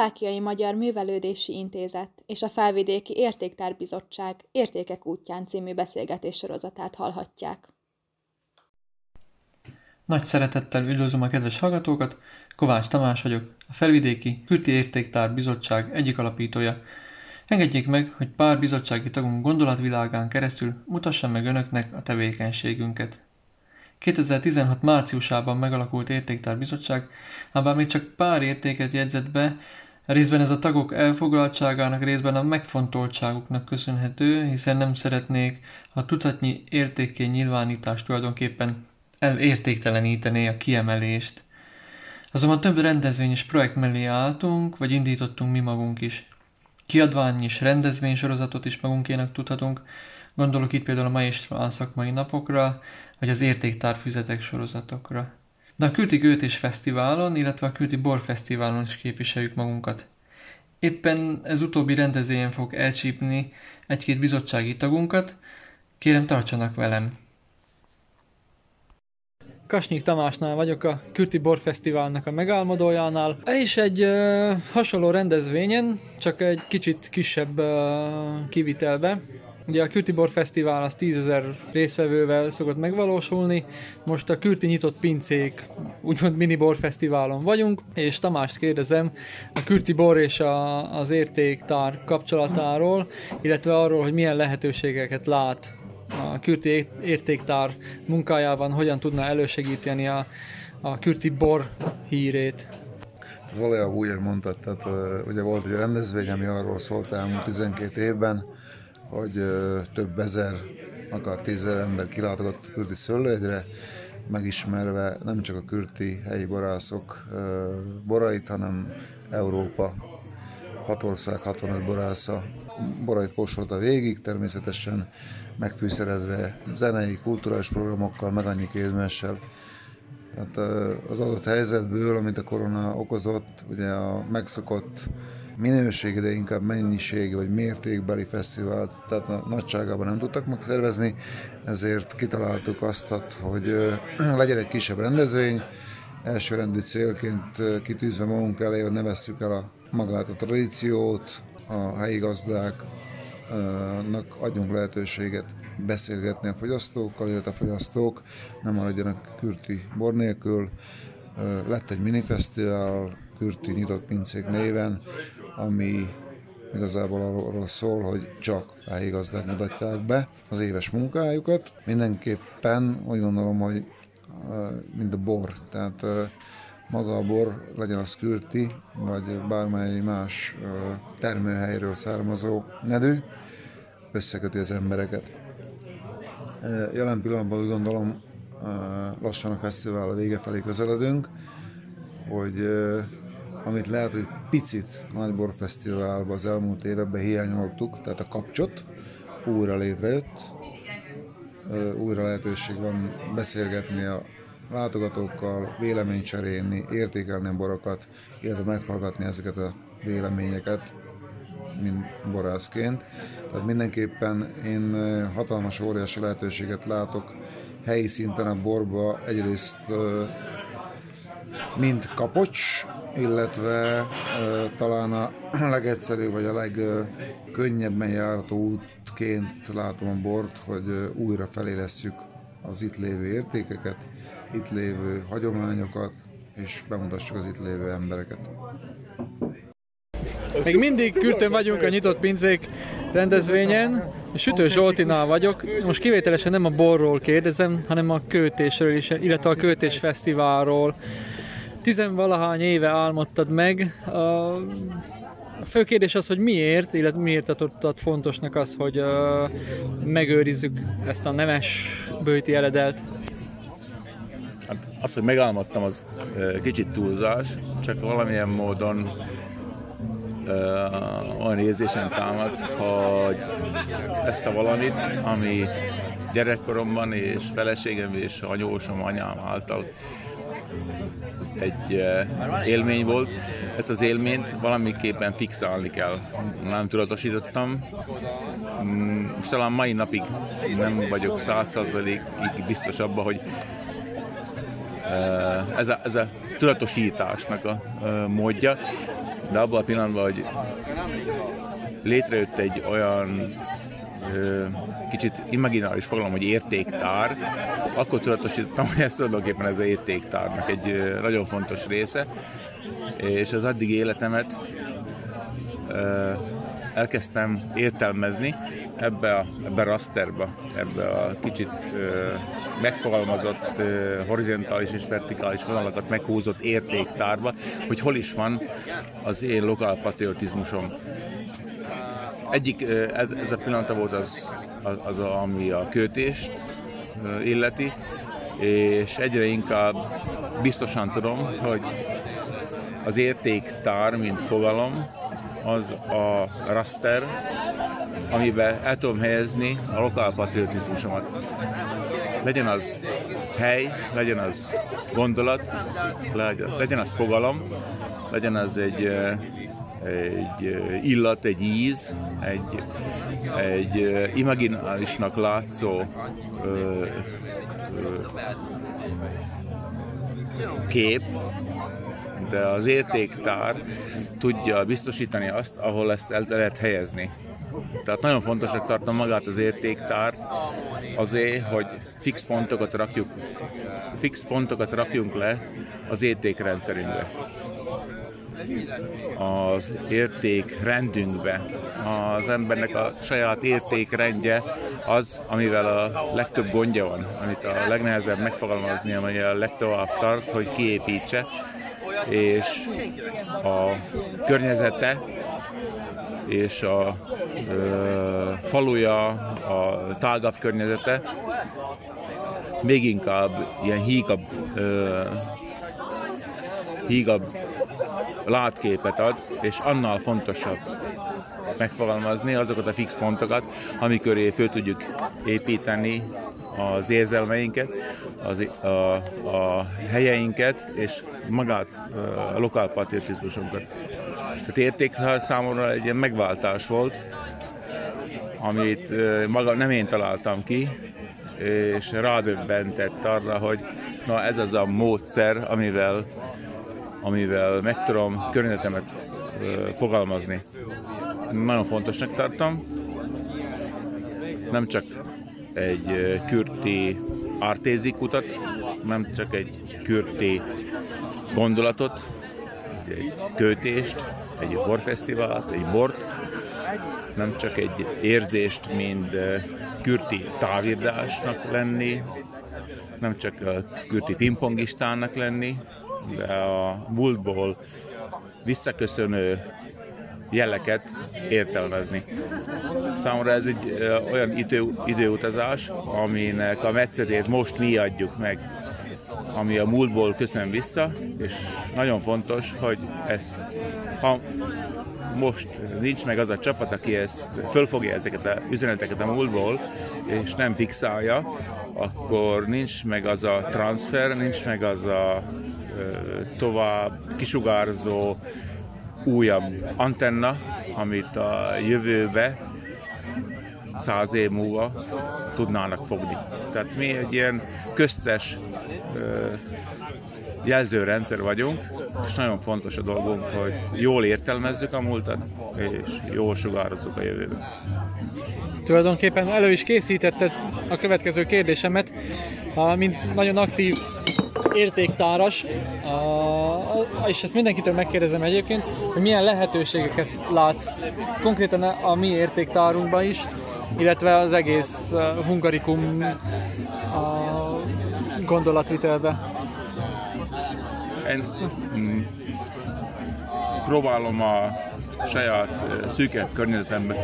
Szlovákiai Magyar Művelődési Intézet és a Felvidéki Értéktárbizottság Értékek útján című beszélgetés sorozatát hallhatják. Nagy szeretettel üdvözlöm a kedves hallgatókat, Kovács Tamás vagyok, a Felvidéki Kürti Értéktár Bizottság egyik alapítója. Engedjék meg, hogy pár bizottsági tagunk gondolatvilágán keresztül mutassam meg önöknek a tevékenységünket. 2016 márciusában megalakult Értéktár Bizottság, ám bár még csak pár értéket jegyzett be, részben ez a tagok elfoglaltságának, részben a megfontoltságuknak köszönhető, hiszen nem szeretnék, ha tucatnyi értékén nyilvánítás tulajdonképpen elértéktelenítené a kiemelést. Azonban több rendezvény és projekt mellé álltunk, vagy indítottunk mi magunk is. Kiadvány és rendezvénysorozatot is magunkének tudhatunk, gondolok itt például a Maestral szakmai napokra, vagy az értéktárfüzetek sorozatokra. De a Külti Gőtés Fesztiválon, illetve a Külti Bor is képviseljük magunkat. Éppen ez utóbbi rendezvényen fog elcsípni egy-két bizottsági tagunkat, kérem tartsanak velem! Kasnyik Tamásnál vagyok, a Kürti Bor Fesztiválnak a megálmodójánál, és egy uh, hasonló rendezvényen, csak egy kicsit kisebb uh, kivitelbe. Ugye a Kürti Bor Fesztivál az 10 ezer részvevővel szokott megvalósulni, most a Kürti nyitott pincék, úgymond mini bor fesztiválon vagyunk, és Tamást kérdezem a Kürti Bor és a, az értéktár kapcsolatáról, illetve arról, hogy milyen lehetőségeket lát a Kürti értéktár munkájában hogyan tudna elősegíteni a, a Kürti bor hírét. Az valójában úgy, hogy mondtad, tehát ugye volt egy rendezvény, ami arról szólt elmúlt 12 évben, hogy több ezer, akár tízezer ember kilátogatott a Kürti szőlőegyre, megismerve nem csak a kürti helyi borászok borait, hanem Európa hat ország, 65 borásza borait kóstolta végig, természetesen megfűszerezve zenei, kulturális programokkal, meg annyi kézmessel. Hát az adott helyzetből, amit a korona okozott, ugye a megszokott minőségi, de inkább mennyiségi vagy mértékbeli fesztivál, tehát a nagyságában nem tudtak megszervezni, ezért kitaláltuk azt, hogy legyen egy kisebb rendezvény, elsőrendű célként kitűzve magunk elé, hogy ne vesszük el a magát a tradíciót, a helyi gazdák, nak adjunk lehetőséget beszélgetni a fogyasztókkal, illetve a fogyasztók nem maradjanak kürti bor nélkül. Lett egy minifesztivál kürti nyitott pincék néven, ami igazából arról szól, hogy csak a helyi gazdák mutatják be az éves munkájukat. Mindenképpen úgy gondolom, hogy mind a bor, tehát maga a bor, legyen az kürti, vagy bármely más termőhelyről származó nedű, összeköti az embereket. Jelen pillanatban úgy gondolom, lassan a fesztivál a vége felé közeledünk, hogy amit lehet, hogy picit Nagybor Fesztiválban az elmúlt években hiányoltuk, tehát a kapcsot újra létrejött, újra lehetőség van beszélgetni a látogatókkal, véleményt cserélni, értékelni a borokat, illetve meghallgatni ezeket a véleményeket, mint borászként. Tehát mindenképpen én hatalmas, óriási lehetőséget látok helyi szinten a borba egyrészt mind kapocs, illetve talán a legegyszerűbb vagy a legkönnyebben járható útként látom a bort, hogy újra felélesszük az itt lévő értékeket, itt lévő hagyományokat, és bemutassuk az itt lévő embereket. Még mindig Kürtön vagyunk a nyitott pincék rendezvényen. Sütő Zsoltinál vagyok. Most kivételesen nem a borról kérdezem, hanem a költésről is, illetve a költés fesztiválról. Tizenvalahány éve álmodtad meg. A fő kérdés az, hogy miért, illetve miért tartottad fontosnak az, hogy megőrizzük ezt a nemes bőti eledelt. Hát az, hogy megálmodtam, az kicsit túlzás, csak valamilyen módon olyan érzésem támad, hogy ezt a valamit, ami gyerekkoromban és feleségem és anyósom, anyám által egy élmény volt. Ezt az élményt valamiképpen fixálni kell. Nem tudatosítottam. Mm, most talán mai napig nem vagyok százszerzalékig biztos abban, hogy ez a, ez a tudatosításnak a módja de abban a pillanatban, hogy létrejött egy olyan kicsit imaginális fogalom, hogy értéktár, akkor tudatosítottam, hogy ez tulajdonképpen ez az értéktárnak egy nagyon fontos része, és az addig életemet elkezdtem értelmezni ebbe a, ebbe a rasterbe, ebbe a kicsit megfogalmazott horizontális és vertikális vonalakat meghúzott értéktárba, hogy hol is van az én lokál patriotizmusom. Egyik, ez, ez a pillanata volt az, az, az a, ami a kötést illeti, és egyre inkább biztosan tudom, hogy az értéktár, mint fogalom, az a raster, amiben el tudom helyezni a lokál patriotizmusomat. Legyen az hely, legyen az gondolat, legyen az fogalom, legyen az egy, egy illat, egy íz, egy, egy imaginálisnak látszó kép, de az értéktár tudja biztosítani azt, ahol ezt el lehet helyezni. Tehát nagyon fontosnak tartom magát az értéktár azért, hogy fix pontokat rakjuk, fix pontokat rakjunk le az értékrendszerünkbe az értékrendünkbe. Az embernek a saját értékrendje az, amivel a legtöbb gondja van, amit a legnehezebb megfogalmazni, ami a legtovább tart, hogy kiépítse, és a környezete és a ö, faluja, a tágabb környezete még inkább ilyen hígabb, ö, hígabb látképet ad, és annál fontosabb megfogalmazni azokat a fix pontokat, amiköré föl tudjuk építeni az érzelmeinket, az, a, a helyeinket, és magát a lokál patriotizmusunkat. Tehát érték számomra egy ilyen megváltás volt, amit maga nem én találtam ki, és rádöbbentett arra, hogy na ez az a módszer, amivel, amivel meg tudom környezetemet fogalmazni. Nagyon fontosnak tartom. Nem csak egy kürti artézi kutat, nem csak egy kürti gondolatot, egy kötést, egy borfesztivált, egy bort, nem csak egy érzést, mint kürti távirdásnak lenni, nem csak kürti pingpongistának lenni, de a múltból visszaköszönő jeleket értelmezni. Számomra ez egy olyan idő, időutazás, aminek a metszetét most mi adjuk meg, ami a múltból köszön vissza, és nagyon fontos, hogy ezt, ha most nincs meg az a csapat, aki ezt fölfogja ezeket a üzeneteket a múltból, és nem fixálja, akkor nincs meg az a transfer, nincs meg az a tovább kisugárzó újabb antenna, amit a jövőbe száz év múlva tudnának fogni. Tehát mi egy ilyen köztes jelzőrendszer vagyunk, és nagyon fontos a dolgunk, hogy jól értelmezzük a múltat, és jól sugározzuk a jövőbe. Tulajdonképpen elő is készítetted a következő kérdésemet, mint nagyon aktív értéktáras, és ezt mindenkitől megkérdezem egyébként, hogy milyen lehetőségeket látsz konkrétan a mi értéktárunkban is, illetve az egész hungarikum gondolatvitelbe. Én mm, próbálom a saját szűkebb környezetembe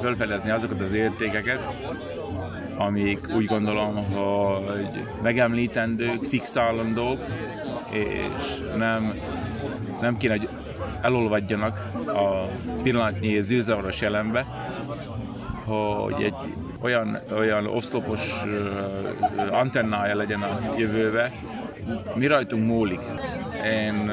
fölfedezni azokat az értékeket, amik úgy gondolom, hogy megemlítendők, fixálandók, és nem, nem kéne, hogy elolvadjanak a pillanatnyi zűrzavaros jelenbe, hogy egy olyan, olyan oszlopos antennája legyen a jövőbe, mi rajtunk múlik. Én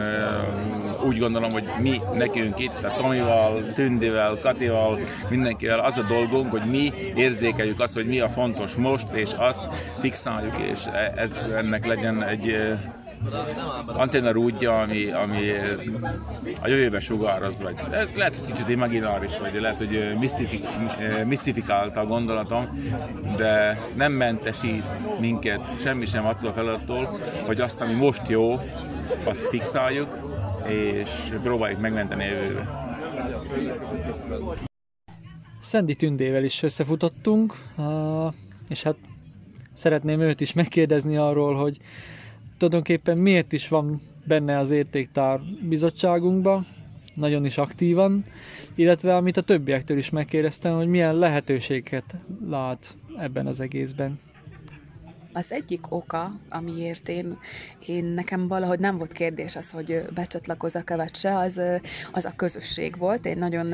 úgy gondolom, hogy mi nekünk itt, a Tomival, Tündivel, Katival, mindenkivel az a dolgunk, hogy mi érzékeljük azt, hogy mi a fontos most, és azt fixáljuk, és e, ez ennek legyen egy antenna rúdja, ami, ami a jövőben sugároz, vagy ez lehet, hogy kicsit imagináris, vagy lehet, hogy misztifik, misztifikálta a gondolatom, de nem mentesít minket semmi sem attól a feladattól, hogy azt, ami most jó, azt fixáljuk, és próbáljuk megmenteni a jövőre. Szendi Tündével is összefutottunk, és hát szeretném őt is megkérdezni arról, hogy tulajdonképpen miért is van benne az értéktár bizottságunkban, nagyon is aktívan, illetve amit a többiektől is megkérdeztem, hogy milyen lehetőséget lát ebben az egészben. Az egyik oka, amiért én, én nekem valahogy nem volt kérdés az, hogy becsatlakozok-e vagy se, az, az a közösség volt. Én nagyon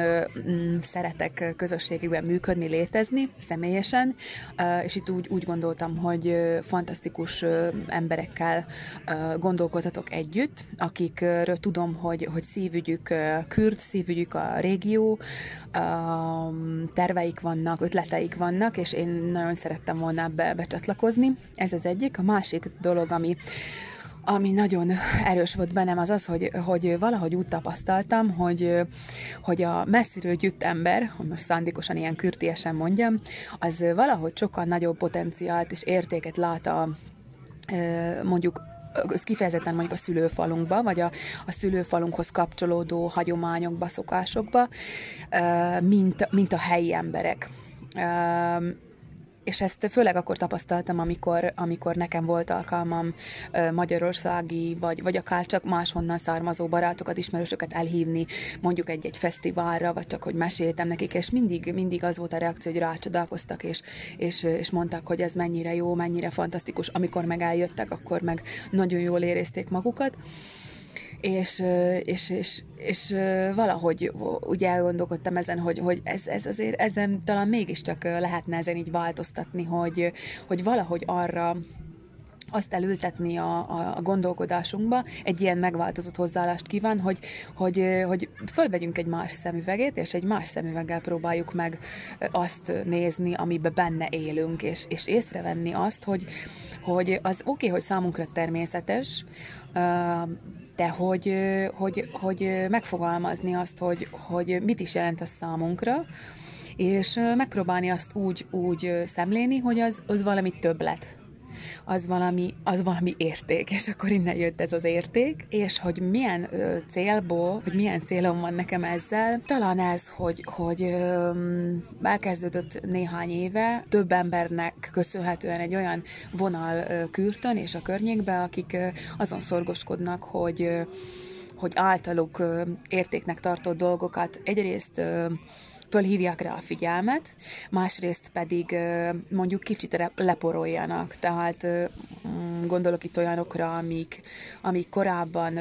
mm, szeretek közösségükben működni, létezni személyesen, és itt úgy, úgy gondoltam, hogy fantasztikus emberekkel gondolkodhatok együtt, akikről tudom, hogy, hogy szívügyük kürt, szívügyük a régió, terveik vannak, ötleteik vannak, és én nagyon szerettem volna ebbe becsatlakozni. Ez az egyik. A másik dolog, ami, ami nagyon erős volt bennem, az az, hogy, hogy valahogy úgy tapasztaltam, hogy, hogy a messziről gyűjt ember, hogy most szándékosan ilyen kürtiesen mondjam, az valahogy sokkal nagyobb potenciált és értéket lát a mondjuk ez kifejezetten mondjuk a szülőfalunkba, vagy a, a szülőfalunkhoz kapcsolódó hagyományokba, szokásokba, mint, mint a helyi emberek és ezt főleg akkor tapasztaltam, amikor, amikor nekem volt alkalmam magyarországi, vagy, vagy akár csak máshonnan származó barátokat, ismerősöket elhívni, mondjuk egy-egy fesztiválra, vagy csak hogy meséltem nekik, és mindig, mindig az volt a reakció, hogy rácsodálkoztak, és, és, és mondták, hogy ez mennyire jó, mennyire fantasztikus. Amikor meg eljöttek, akkor meg nagyon jól érezték magukat és, és, és, és valahogy úgy elgondolkodtam ezen, hogy, hogy ez, ez azért ezen talán mégiscsak lehetne ezen így változtatni, hogy, hogy valahogy arra azt elültetni a, a, a gondolkodásunkba, egy ilyen megváltozott hozzáállást kíván, hogy, hogy, hogy fölvegyünk egy más szemüvegét, és egy más szemüveggel próbáljuk meg azt nézni, amiben benne élünk, és, és észrevenni azt, hogy, hogy az oké, okay, hogy számunkra természetes, de hogy, hogy, hogy megfogalmazni azt, hogy, hogy mit is jelent ez számunkra, és megpróbálni azt úgy, úgy szemléni, hogy az, az valami többlet, az valami, az valami érték, és akkor innen jött ez az érték, és hogy milyen ö, célból, hogy milyen célom van nekem ezzel, talán ez, hogy, hogy ö, elkezdődött néhány éve, több embernek köszönhetően egy olyan vonal ö, Kürtön és a környékbe, akik ö, azon szorgoskodnak, hogy ö, hogy általuk értéknek tartott dolgokat egyrészt fölhívják rá a figyelmet, másrészt pedig mondjuk kicsit leporoljanak, tehát mm, gondolok itt olyanokra, amik, amik korábban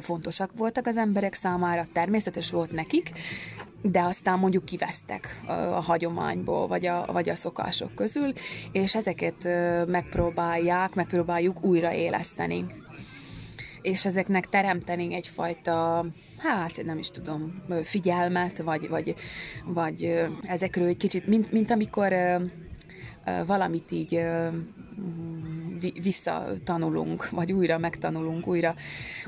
fontosak voltak az emberek számára, természetes volt nekik, de aztán mondjuk kivesztek a, hagyományból, vagy a, vagy a szokások közül, és ezeket megpróbálják, megpróbáljuk újraéleszteni és ezeknek teremteni egyfajta, hát nem is tudom, figyelmet, vagy, vagy, vagy ezekről egy kicsit, mint, mint amikor valamit így visszatanulunk, vagy újra megtanulunk, újra,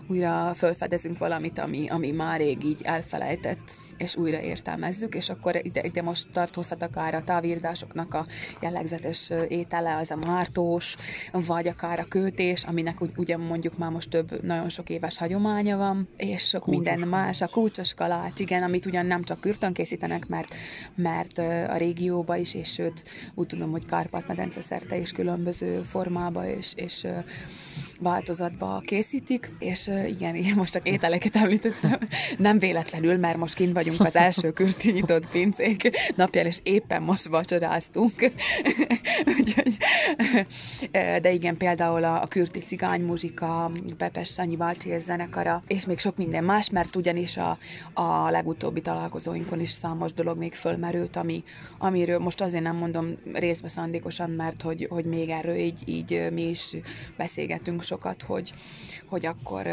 újra felfedezünk valamit, ami, ami már rég így elfelejtett és újra értelmezzük, és akkor ide, ide most tartozhat akár a távírdásoknak a jellegzetes étele, az a mártós, vagy akár a kőtés, aminek ugy, ugye mondjuk már most több, nagyon sok éves hagyománya van, és sok kúcsos minden más, a kúcsos kalács, igen, amit ugyan nem csak kürtön készítenek, mert, mert a régióba is, és sőt, úgy tudom, hogy Kárpát-medence szerte is különböző formába és, és változatba készítik, és igen, igen, most csak ételeket említettem, nem véletlenül, mert most kint vagyunk az első kürti nyitott pincék napján, és éppen most vacsoráztunk. De igen, például a, a kürti cigány muzsika, Pepes Sanyi bácsi zenekara, és még sok minden más, mert ugyanis a, a legutóbbi találkozóinkon is számos dolog még fölmerült, ami, amiről most azért nem mondom részbe szándékosan, mert hogy, hogy még erről így, így mi is beszélgetünk sokat, hogy, hogy akkor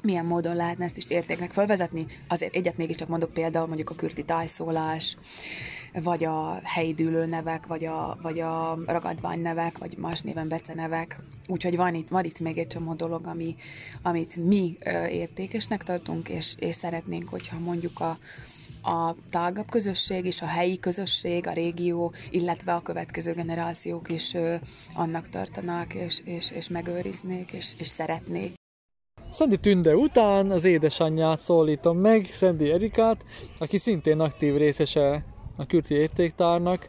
milyen módon lehetne ezt is értéknek felvezetni. Azért egyet mégiscsak mondok például, mondjuk a kürti tájszólás, vagy a helyi nevek, vagy a, vagy a ragadvány nevek, vagy más néven becenevek. Úgyhogy van itt, van itt még egy csomó dolog, ami, amit mi értékesnek tartunk, és, és szeretnénk, hogyha mondjuk a, a tágabb közösség és a helyi közösség, a régió, illetve a következő generációk is annak tartanak, és, és, és megőriznék, és, és szeretnék. Szendi Tünde után az édesanyját szólítom meg, Szendi Erikát, aki szintén aktív részese a Kürti értéktárnak,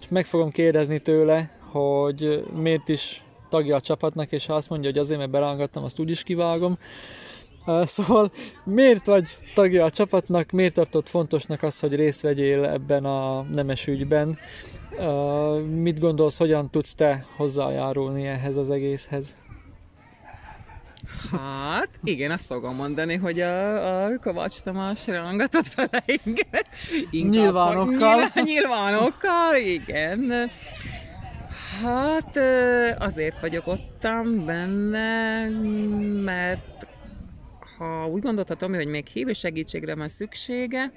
és meg fogom kérdezni tőle, hogy miért is tagja a csapatnak, és ha azt mondja, hogy azért, mert berángattam, azt úgy kivágom. Szóval miért vagy tagja a csapatnak, miért tartott fontosnak az, hogy részt vegyél ebben a nemes ügyben? Mit gondolsz, hogyan tudsz te hozzájárulni ehhez az egészhez? Hát, igen, azt fogom mondani, hogy a, a Kovács Tamás rángatott vele inget. Nyilvánokkal. Nyilván, nyilvánokkal, igen. Hát azért vagyok ottam benne, mert ha úgy gondolhatom, hogy még hívő segítségre van szüksége,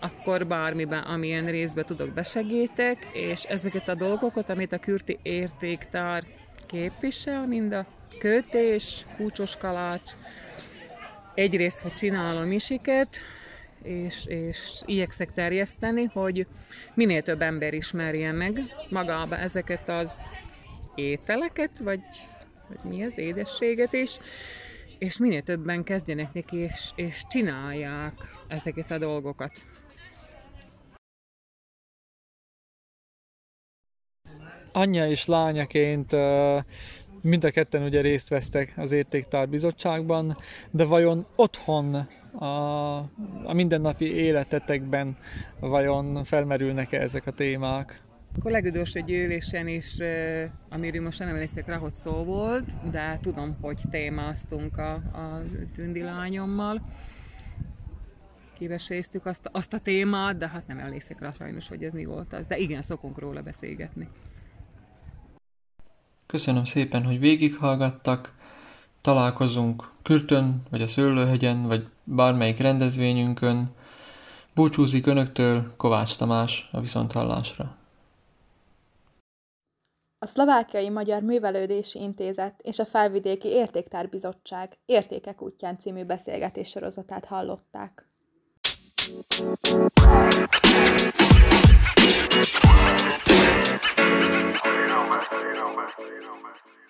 akkor bármiben, amilyen részben tudok besegítek, és ezeket a dolgokat, amit a Kürti értéktár képvisel, mind a kötés, kúcsos kalács, egyrészt, hogy csinálom isiket, és, és igyekszek terjeszteni, hogy minél több ember ismerje meg magába ezeket az ételeket, vagy, vagy mi az édességet is, és minél többen kezdjenek neki, és, és csinálják ezeket a dolgokat. Anyja és lányaként mind a ketten ugye részt vesztek az értéktár bizottságban, de vajon otthon a, a mindennapi életetekben vajon felmerülnek-e ezek a témák? A legidős egy ülésen is, amiről most nem emlékszek rá, hogy szó volt, de tudom, hogy témáztunk a, a tündi lányommal. Kiveséztük azt, azt a témát, de hát nem emlékszek rá sajnos, hogy ez mi volt az. De igen, szokunk róla beszélgetni. Köszönöm szépen, hogy végighallgattak. Találkozunk Kürtön, vagy a Szőlőhegyen, vagy bármelyik rendezvényünkön. Búcsúzik Önöktől Kovács Tamás a Viszonthallásra. A Szlovákiai Magyar Művelődési Intézet és a Felvidéki Értéktárbizottság Értékek útján című beszélgetés sorozatát hallották. Man. You